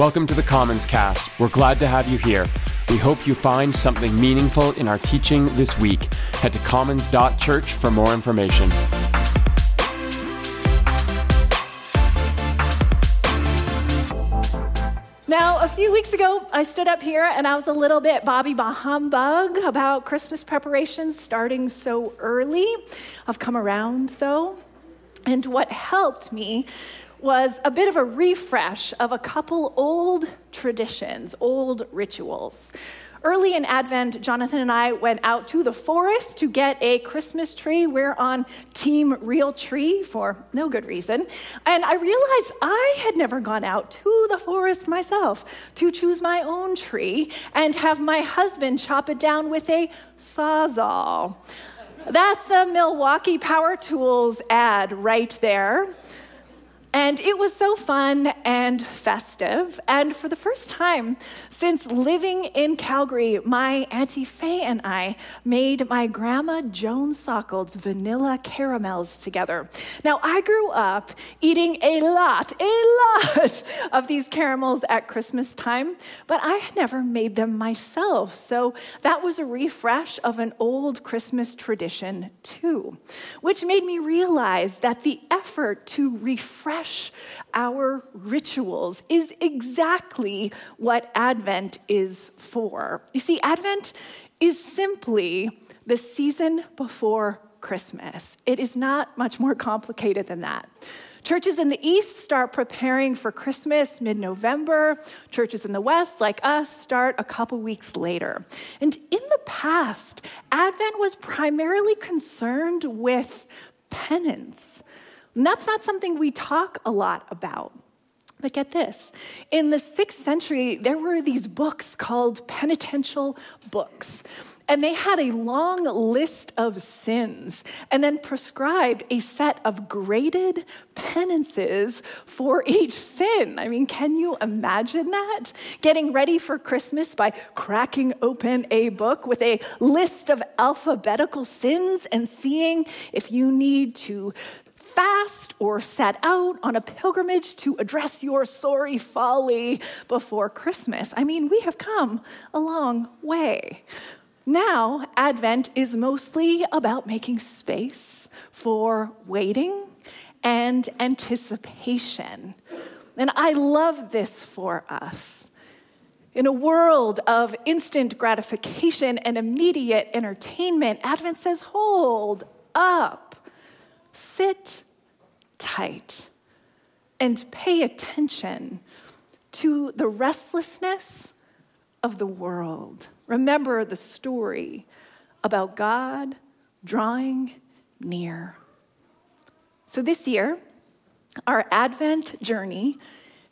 Welcome to the Commons Cast. We're glad to have you here. We hope you find something meaningful in our teaching this week. Head to commons.church for more information. Now, a few weeks ago, I stood up here and I was a little bit Bobbi Bahumbug about Christmas preparations starting so early. I've come around though. And what helped me was a bit of a refresh of a couple old traditions, old rituals. Early in Advent, Jonathan and I went out to the forest to get a Christmas tree. We're on Team Real Tree for no good reason. And I realized I had never gone out to the forest myself to choose my own tree and have my husband chop it down with a sawzall. That's a Milwaukee Power Tools ad right there. And it was so fun and festive. And for the first time since living in Calgary, my Auntie Faye and I made my grandma Joan Salkeld's vanilla caramels together. Now, I grew up eating a lot, a lot of these caramels at Christmas time, but I had never made them myself. So that was a refresh of an old Christmas tradition, too, which made me realize that the effort to refresh refresh our rituals is exactly what Advent is for. You see, Advent is simply the season before Christmas. It is not much more complicated than that. Churches in the East start preparing for Christmas mid November. Churches in the West, like us, start a couple weeks later. And in the past, Advent was primarily concerned with penance. And that's not something we talk a lot about. But get this in the sixth century, there were these books called penitential books. And they had a long list of sins and then prescribed a set of graded penances for each sin. I mean, can you imagine that? Getting ready for Christmas by cracking open a book with a list of alphabetical sins and seeing if you need to fast or set out on a pilgrimage to address your sorry folly before Christmas. I mean, we have come a long way. Now, Advent is mostly about making space for waiting and anticipation. And I love this for us. In a world of instant gratification and immediate entertainment, Advent says, hold up. Sit tight and pay attention to the restlessness of the world. Remember the story about God drawing near. So, this year, our Advent journey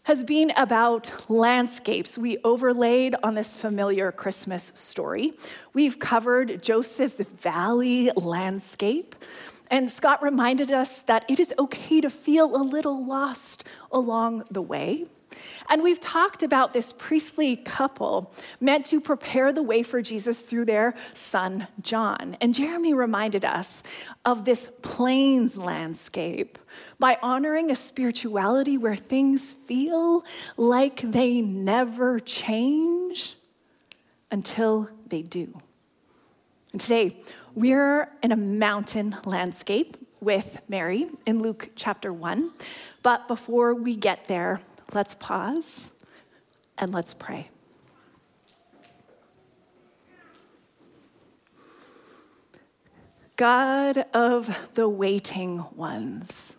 has been about landscapes we overlaid on this familiar Christmas story. We've covered Joseph's valley landscape. And Scott reminded us that it is okay to feel a little lost along the way. And we've talked about this priestly couple meant to prepare the way for Jesus through their son, John. And Jeremy reminded us of this plains landscape by honoring a spirituality where things feel like they never change until they do. And today, we're in a mountain landscape with Mary in Luke chapter 1. But before we get there, let's pause and let's pray. God of the waiting ones,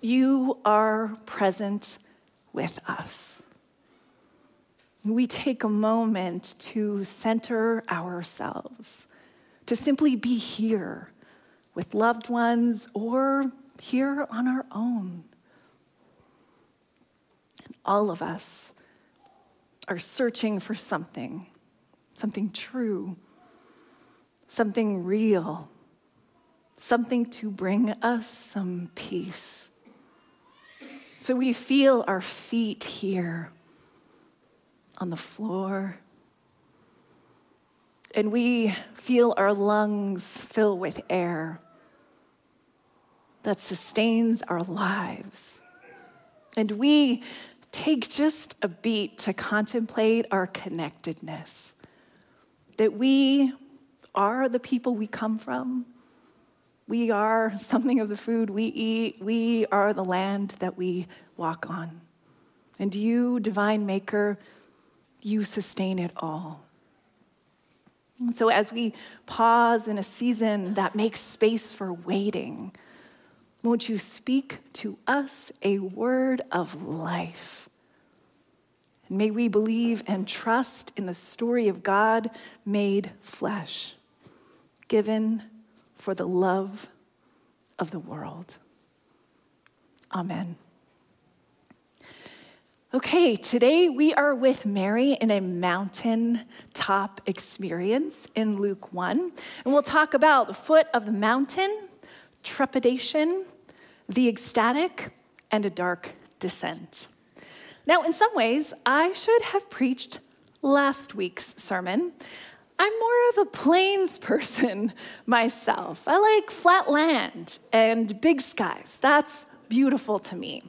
you are present with us. We take a moment to center ourselves to simply be here with loved ones or here on our own. And all of us are searching for something, something true, something real, something to bring us some peace. So we feel our feet here on the floor and we feel our lungs fill with air that sustains our lives. And we take just a beat to contemplate our connectedness. That we are the people we come from. We are something of the food we eat. We are the land that we walk on. And you, divine maker, you sustain it all. So, as we pause in a season that makes space for waiting, won't you speak to us a word of life? And may we believe and trust in the story of God made flesh, given for the love of the world. Amen. Okay, today we are with Mary in a mountain top experience in Luke 1. And we'll talk about the foot of the mountain, trepidation, the ecstatic, and a dark descent. Now, in some ways, I should have preached last week's sermon. I'm more of a plains person myself. I like flat land and big skies. That's beautiful to me.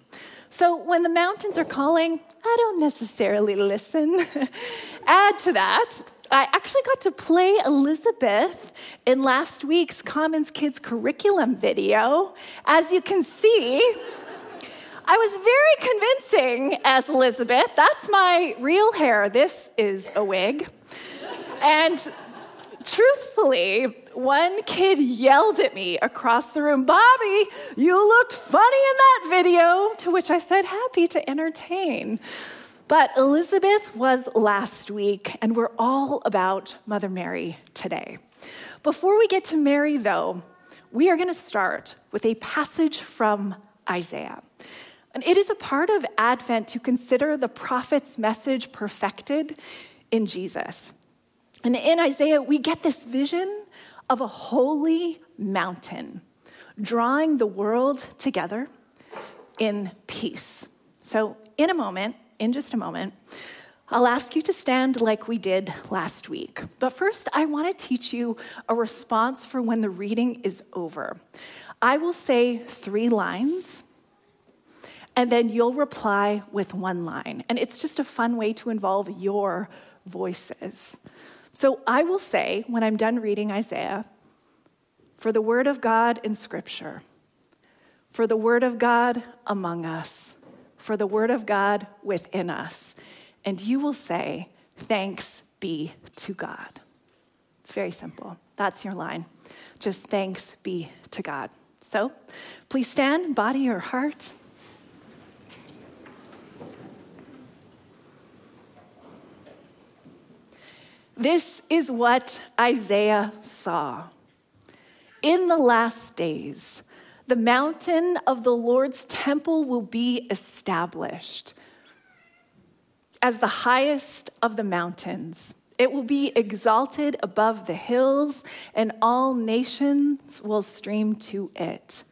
So when the mountains are calling, I don't necessarily listen. Add to that, I actually got to play Elizabeth in last week's Commons Kids curriculum video. As you can see, I was very convincing as Elizabeth. That's my real hair. This is a wig. And truthfully, one kid yelled at me across the room, Bobbi, you looked funny in that video, to which I said, happy to entertain. But Elizabeth was last week, and we're all about Mother Mary today. Before we get to Mary, though, we are going to start with a passage from Isaiah. And it is a part of Advent to consider the prophet's message perfected in Jesus. And in Isaiah, we get this vision of a holy mountain drawing the world together in peace. So, in a moment, in just a moment, I'll ask you to stand like we did last week. But first, I want to teach you a response for when the reading is over. I will say three lines, and then you'll reply with one line. And it's just a fun way to involve your voices. So I will say, when I'm done reading Isaiah, for the word of God in Scripture, for the word of God among us, for the word of God within us. And you will say, Thanks be to God. It's very simple. That's your line. Just thanks be to God. So please stand, body or heart. This is what Isaiah saw. In the last days, the mountain of the Lord's temple will be established as the highest of the mountains. It will be exalted above the hills, and all nations will stream to it.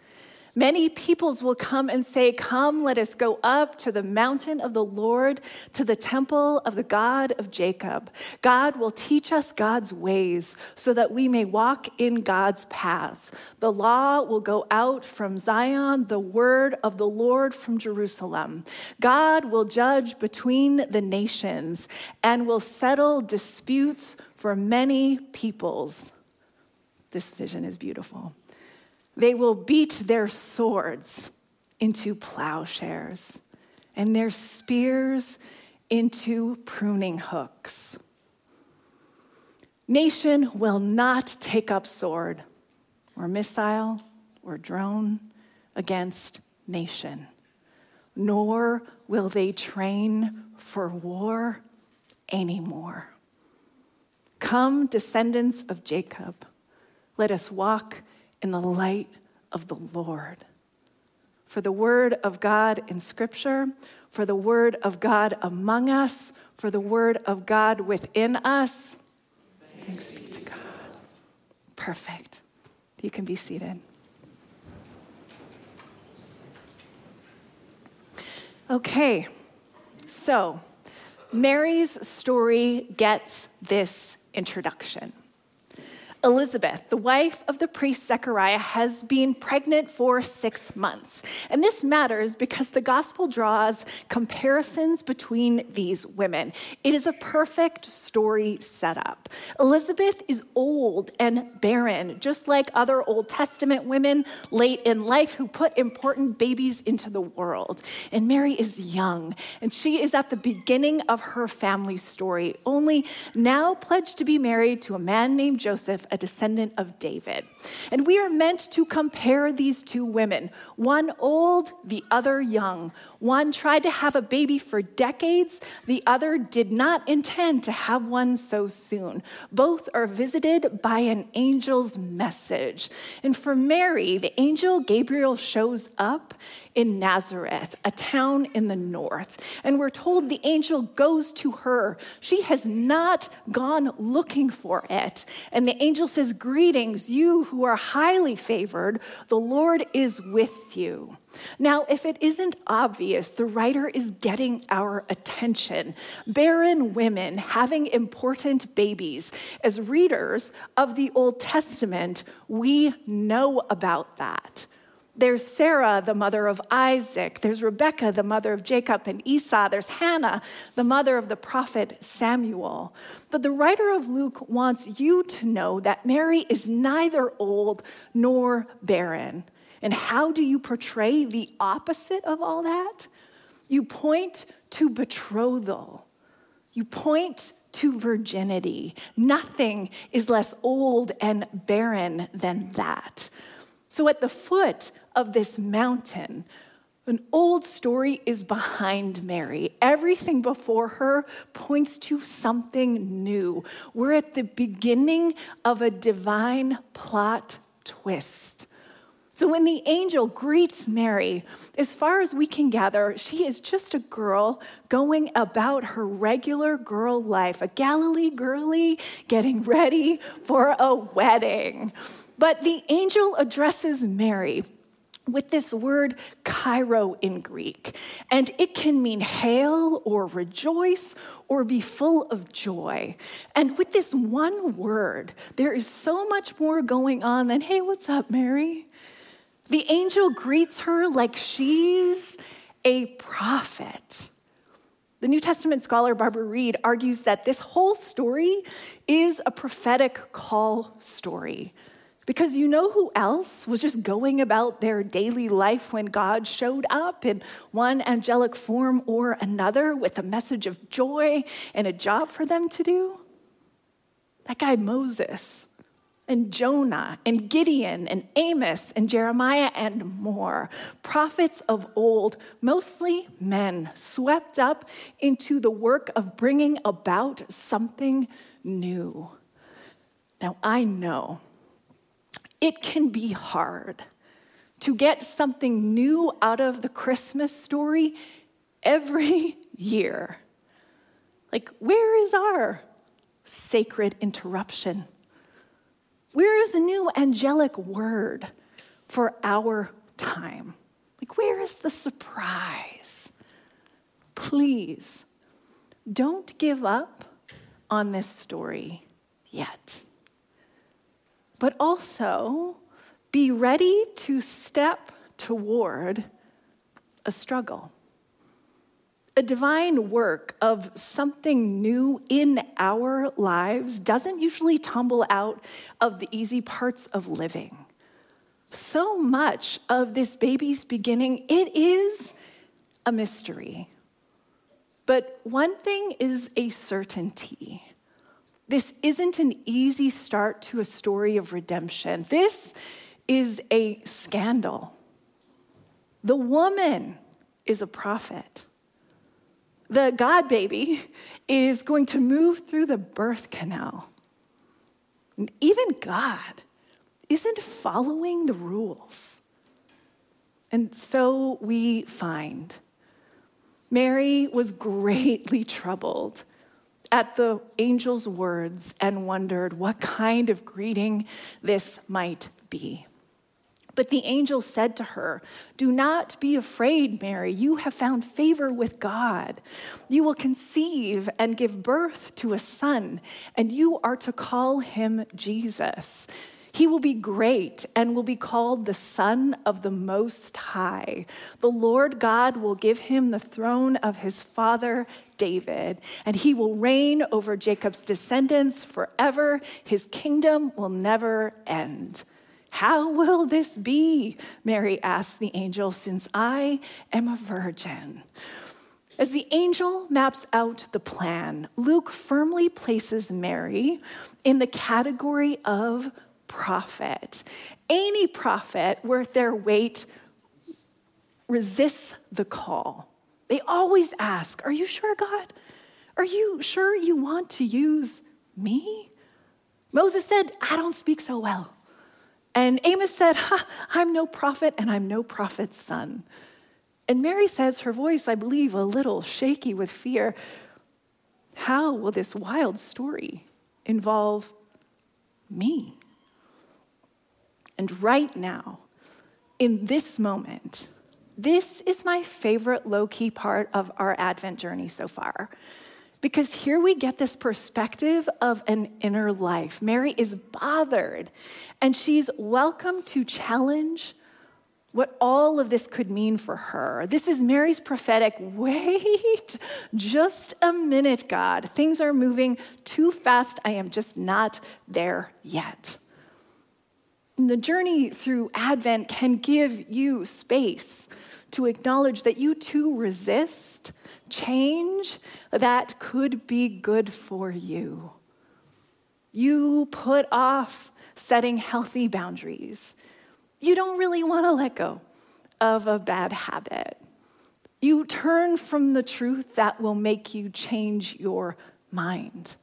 Many peoples will come and say, Come, let us go up to the mountain of the Lord, to the temple of the God of Jacob. God will teach us God's ways so that we may walk in God's paths. The law will go out from Zion, the word of the Lord from Jerusalem. God will judge between the nations and will settle disputes for many peoples. This vision is beautiful. They will beat their swords into plowshares and their spears into pruning hooks. Nation will not take up sword or missile or drone against nation, nor will they train for war anymore. Come, descendants of Jacob, let us walk in the light of the Lord. For the word of God in Scripture, for the word of God among us, for the word of God within us. Thanks be to God. Perfect. You can be seated. Okay, so Mary's story gets this introduction. Elizabeth, the wife of the priest Zechariah, has been pregnant for six months. And this matters because the gospel draws comparisons between these women. It is a perfect story setup. Elizabeth is old and barren, just like other Old Testament women late in life who put important babies into the world. And Mary is young, and she is at the beginning of her family story, only now pledged to be married to a man named Joseph a descendant of David. And we are meant to compare these two women, one old, the other young. One tried to have a baby for decades, the other did not intend to have one so soon. Both are visited by an angel's message. And for Mary, the angel Gabriel shows up in Nazareth, a town in the north. And we're told the angel goes to her. She has not gone looking for it. And the angel says, Greetings, you who are highly favored, the Lord is with you. Now, if it isn't obvious, the writer is getting our attention. Barren women having important babies. As readers of the Old Testament, we know about that. There's Sarah, the mother of Isaac. There's Rebecca, the mother of Jacob and Esau. There's Hannah, the mother of the prophet Samuel. But the writer of Luke wants you to know that Mary is neither old nor barren. And how do you portray the opposite of all that? You point to betrothal, you point to virginity. Nothing is less old and barren than that. So, at the foot of this mountain. An old story is behind Mary. Everything before her points to something new. We're at the beginning of a divine plot twist. So when the angel greets Mary, as far as we can gather, she is just a girl going about her regular girl life, a Galilee girlie getting ready for a wedding. But the angel addresses Mary with this word chairo in Greek. And it can mean hail or rejoice or be full of joy. And with this one word, there is so much more going on than, hey, what's up, Mary? The angel greets her like she's a prophet. The New Testament scholar Barbara Reid argues that this whole story is a prophetic call story. Because you know who else was just going about their daily life when God showed up in one angelic form or another with a message of joy and a job for them to do? That guy Moses and Jonah and Gideon and Amos and Jeremiah and more. Prophets of old, mostly men, swept up into the work of bringing about something new. Now, I know it can be hard to get something new out of the Christmas story every year. Like, where is our sacred interruption? Where is a new angelic word for our time? Like, where is the surprise? Please don't give up on this story yet but also be ready to step toward a struggle. A divine work of something new in our lives doesn't usually tumble out of the easy parts of living. So much of this baby's beginning, it is a mystery. But one thing is a certainty this isn't an easy start to a story of redemption. This is a scandal. The woman is a prophet. The God baby is going to move through the birth canal. And even God isn't following the rules. And so we find Mary was greatly troubled at the angel's words and wondered what kind of greeting this might be. But the angel said to her, Do not be afraid, Mary. You have found favor with God. You will conceive and give birth to a son, and you are to call him Jesus. He will be great and will be called the Son of the Most High. The Lord God will give him the throne of his father David, and he will reign over Jacob's descendants forever. His kingdom will never end. How will this be? Mary asked the angel, since I am a virgin. As the angel maps out the plan, Luke firmly places Mary in the category of prophet. Any prophet worth their weight resists the call. They always ask, Are you sure, God? Are you sure you want to use me? Moses said, I don't speak so well. And Amos said, I'm no prophet and I'm no prophet's son. And Mary says, her voice, I believe, a little shaky with fear, How will this wild story involve me? And right now, in this moment, this is my favorite low key part of our Advent journey so far. Because here we get this perspective of an inner life. Mary is bothered, and she's welcome to challenge what all of this could mean for her. This is Mary's prophetic wait, just a minute, God. Things are moving too fast. I am just not there yet. The journey through Advent can give you space to acknowledge that you too resist change that could be good for you. You put off setting healthy boundaries. You don't really want to let go of a bad habit. You turn from the truth that will make you change your mind.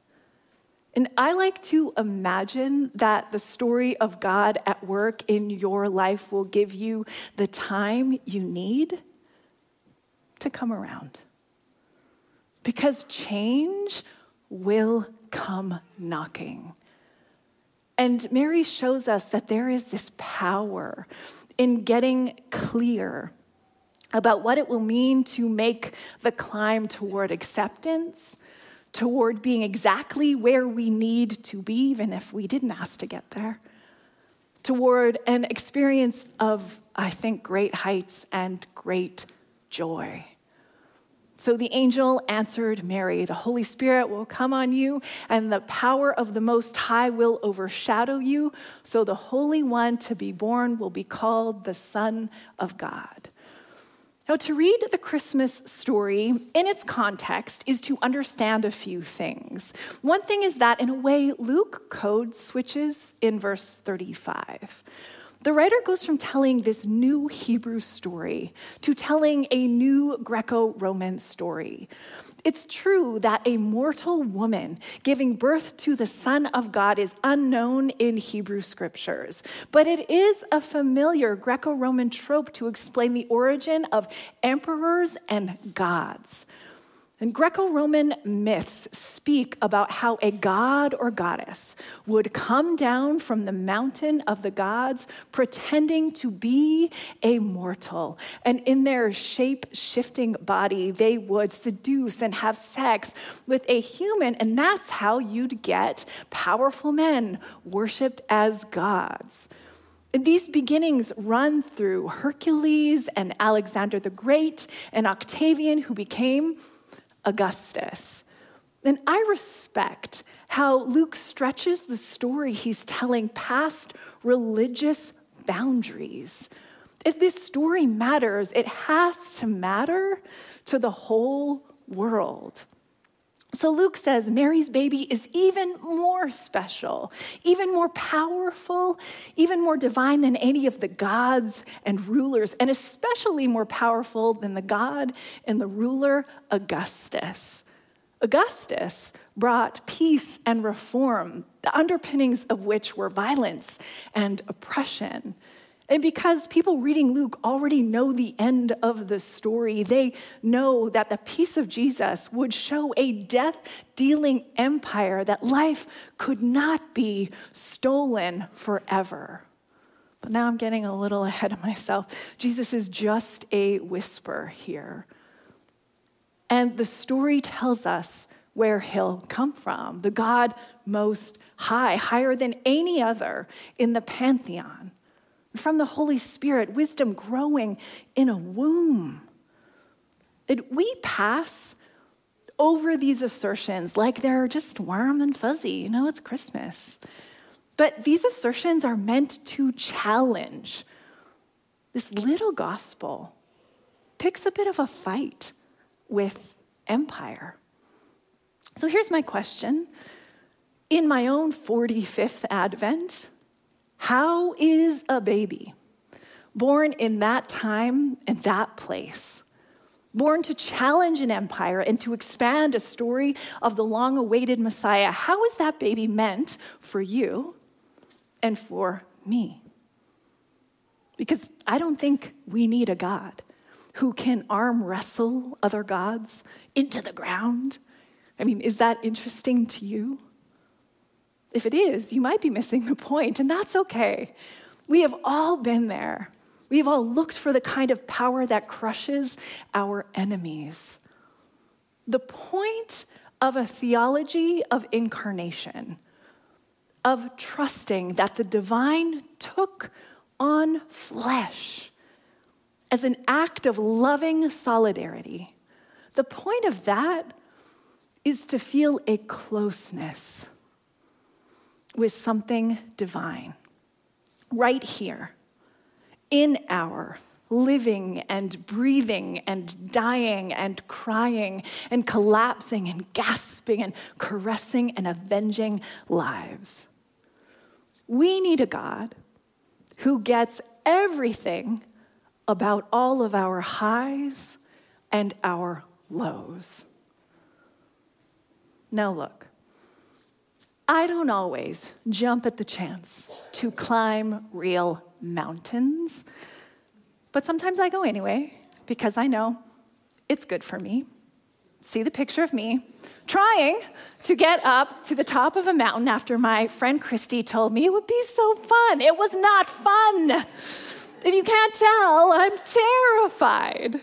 And I like to imagine that the story of God at work in your life will give you the time you need to come around. Because change will come knocking. And Mary shows us that there is this power in getting clear about what it will mean to make the climb toward acceptance toward being exactly where we need to be, even if we didn't ask to get there, toward an experience of, I think, great heights and great joy. So the angel answered Mary, The Holy Spirit will come on you, and the power of the Most High will overshadow you. So the Holy One to be born will be called the Son of God. Now, to read the Christmas story in its context is to understand a few things. One thing is that, in a way, Luke code switches in verse 35. The writer goes from telling this new Hebrew story to telling a new Greco Roman story. It's true that a mortal woman giving birth to the Son of God is unknown in Hebrew scriptures, but it is a familiar Greco Roman trope to explain the origin of emperors and gods. And Greco Roman myths speak about how a god or goddess would come down from the mountain of the gods pretending to be a mortal. And in their shape shifting body, they would seduce and have sex with a human. And that's how you'd get powerful men worshiped as gods. These beginnings run through Hercules and Alexander the Great and Octavian, who became Augustus. And I respect how Luke stretches the story he's telling past religious boundaries. If this story matters, it has to matter to the whole world. So Luke says Mary's baby is even more special, even more powerful, even more divine than any of the gods and rulers, and especially more powerful than the god and the ruler Augustus. Augustus brought peace and reform, the underpinnings of which were violence and oppression. And because people reading Luke already know the end of the story, they know that the peace of Jesus would show a death dealing empire that life could not be stolen forever. But now I'm getting a little ahead of myself. Jesus is just a whisper here. And the story tells us where he'll come from the God most high, higher than any other in the pantheon. From the Holy Spirit, wisdom growing in a womb. We pass over these assertions like they're just warm and fuzzy. You know, it's Christmas. But these assertions are meant to challenge. This little gospel picks a bit of a fight with empire. So here's my question. In my own 45th Advent, how is a baby born in that time and that place? Born to challenge an empire and to expand a story of the long awaited Messiah. How is that baby meant for you and for me. Because I don't think we need a God who can arm wrestle other gods into the ground. I mean, is that interesting to you? If it is, you might be missing the point, and that's okay. We have all been there. We have all looked for the kind of power that crushes our enemies. The point of a theology of incarnation of trusting that the divine took on flesh as an act of loving solidarity. The point of that is to feel a closeness with something divine right here in our living and breathing and dying and crying and collapsing and gasping and caressing and avenging lives. We need a God who gets everything about all of our highs and our lows. Now, look, I don't always jump at the chance to climb real mountains, but sometimes I go anyway because I know it's good for me see the picture of me trying to get up to the top of a mountain after my friend Christy told me it would be so fun. It was not fun. If you can't tell, I'm terrified.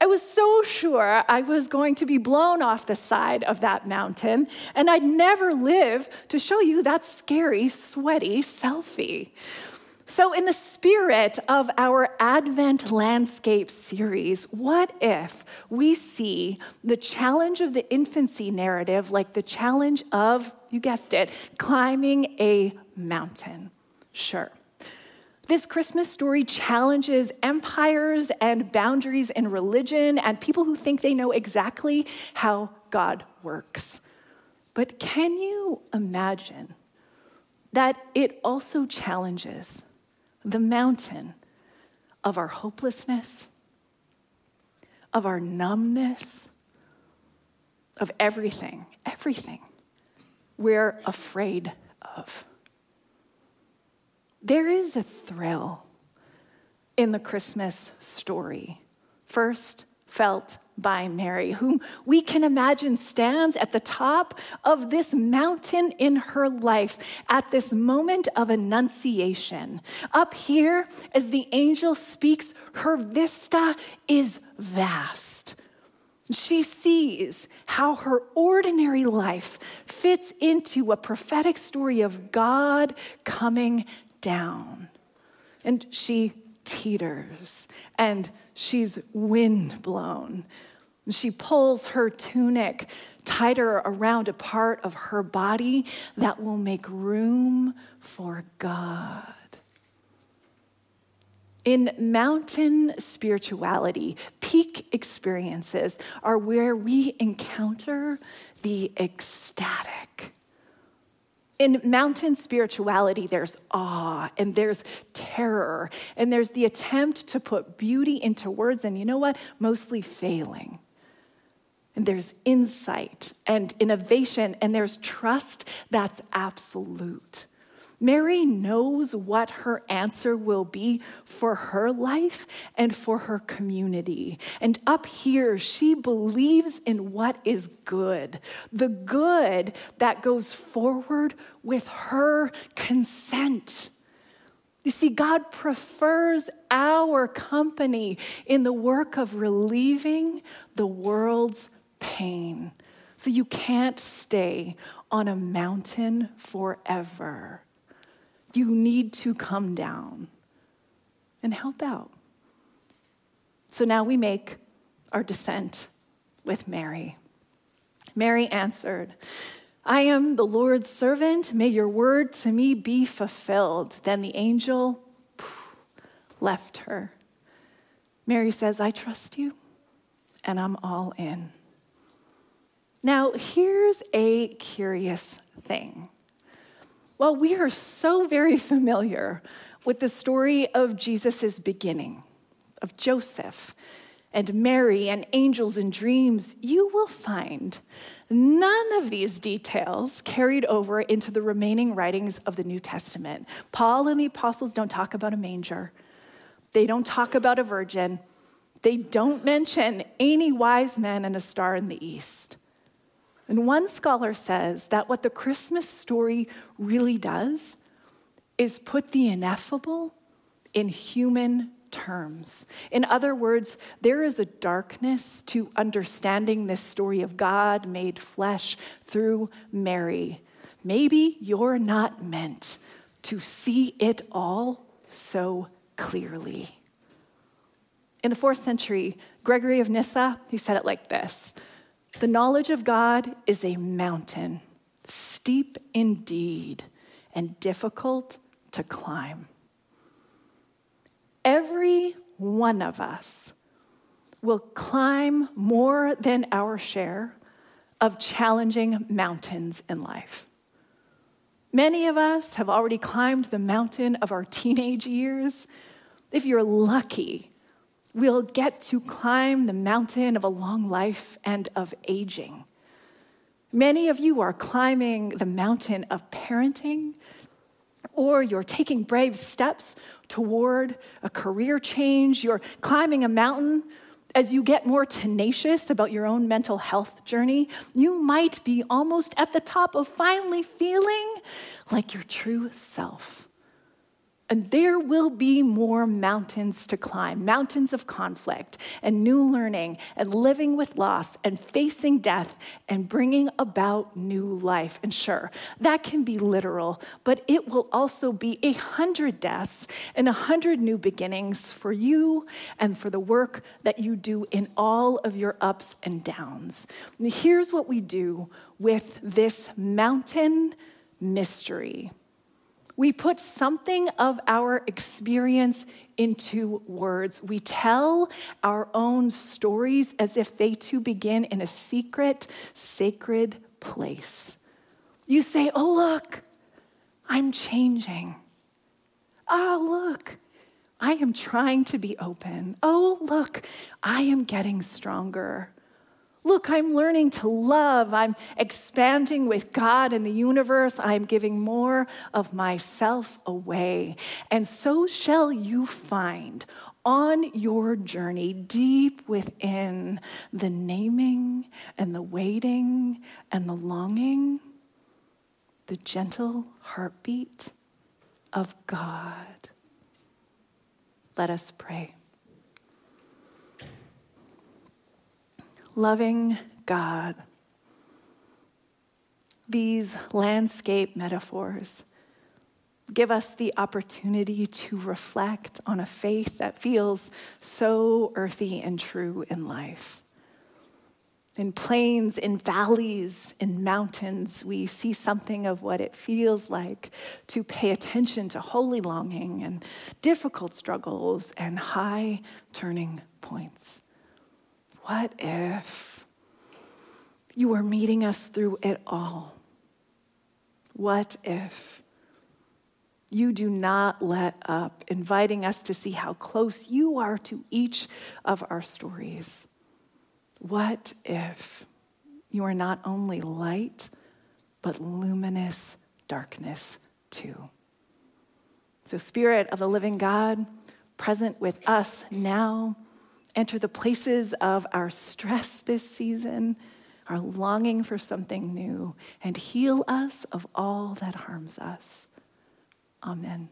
I was so sure I was going to be blown off the side of that mountain, and I'd never live to show you that scary, sweaty selfie. So, in the spirit of our Advent landscape series, what if we see the challenge of the infancy narrative like the challenge of, you guessed it, climbing a mountain? Sure. This Christmas story challenges empires and boundaries in religion and people who think they know exactly how God works. But can you imagine that it also challenges the mountain of our hopelessness, of our numbness, of everything, everything we're afraid of. There is a thrill in the Christmas story. First, felt by Mary, whom we can imagine stands at the top of this mountain in her life at this moment of annunciation. Up here, as the angel speaks, her vista is vast. She sees how her ordinary life fits into a prophetic story of God coming down. And she teeters and she's windblown she pulls her tunic tighter around a part of her body that will make room for God. In mountain spirituality, peak experiences are where we encounter the ecstatic. In mountain spirituality, there's awe and there's terror and there's the attempt to put beauty into words, and you know what? Mostly failing and there's insight and innovation, and there's trust that's absolute. Mary knows what her answer will be for her life and for her community. And up here, she believes in what is good, the good that goes forward with her consent. You see, God prefers our company in the work of relieving the world's pain. So you can't stay on a mountain forever. You need to come down and help out. So now we make our descent with Mary. Mary answered, I am the Lord's servant. May your word to me be fulfilled. Then the angel left her. Mary says, I trust you, and I'm all in. Now, here's a curious thing. Well, we are so very familiar with the story of Jesus' beginning, of Joseph and Mary and angels and dreams, you will find none of these details carried over into the remaining writings of the New Testament. Paul and the apostles don't talk about a manger, they don't talk about a virgin, they don't mention any wise men and a star in the east. And one scholar says that what the Christmas story really does is put the ineffable in human terms. In other words, there is a darkness to understanding this story of God made flesh through Mary. Maybe you're not meant to see it all so clearly. In the fourth century, Gregory of Nyssa, he said it like this The knowledge of God is a mountain, steep indeed, and difficult to climb. Every one of us will climb more than our share of challenging mountains in life. Many of us have already climbed the mountain of our teenage years. If you're lucky, we'll get to climb the mountain of a long life and of aging. Many of you are climbing the mountain of parenting or you're taking brave steps toward a career change, you're climbing a mountain as you get more tenacious about your own mental health journey, you might be almost at the top of finally feeling like your true self. And there will be more mountains to climb mountains of conflict and new learning and living with loss and facing death and bringing about new life. And sure, that can be literal, but it will also be a hundred deaths and a hundred new beginnings for you and for the work that you do in all of your ups and downs. And here's what we do with this mountain mystery we put something of our experience into words. We tell our own stories as if they too begin in a secret, sacred place. You say, Oh, look, I'm changing. Oh, look, I am trying to be open. Oh, look, I am getting stronger. Look, I'm learning to love. I'm expanding with God and the universe. I'm giving more of myself away. And so shall you find on your journey deep within the naming and the waiting and the longing, the gentle heartbeat of God. Let us pray. Loving God. These landscape metaphors give us the opportunity to reflect on a faith that feels so earthy and true in life. In plains, in valleys, in mountains, we see something of what it feels like to pay attention to holy longing and difficult struggles and high turning points. What if you are meeting us through it all? What if you do not let up, inviting us to see how close you are to each of our stories? What if you are not only light, but luminous darkness too? So, Spirit of the living God, present with us now enter the places of our stress this season, our longing for something new, and heal us of all that harms us. Amen.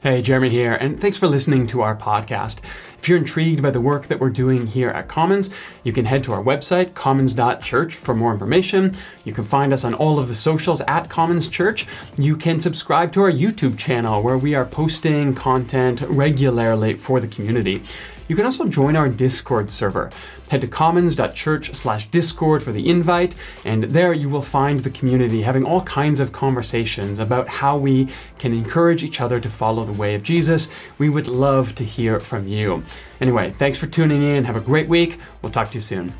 Hey, Jeremy here, and thanks for listening to our podcast. If you're intrigued by the work that we're doing here at Commons, you can head to our website, commons.church, for more information. You can find us on all of the socials at Commons Church. You can subscribe to our YouTube channel where we are posting content regularly for the community. You can also join our Discord server. Head to commons.church slash discord for the invite, and there you will find the community having all kinds of conversations about how we can encourage each other to follow the way of Jesus. We would love to hear from you. Anyway, thanks for tuning in. Have a great week. We'll talk to you soon.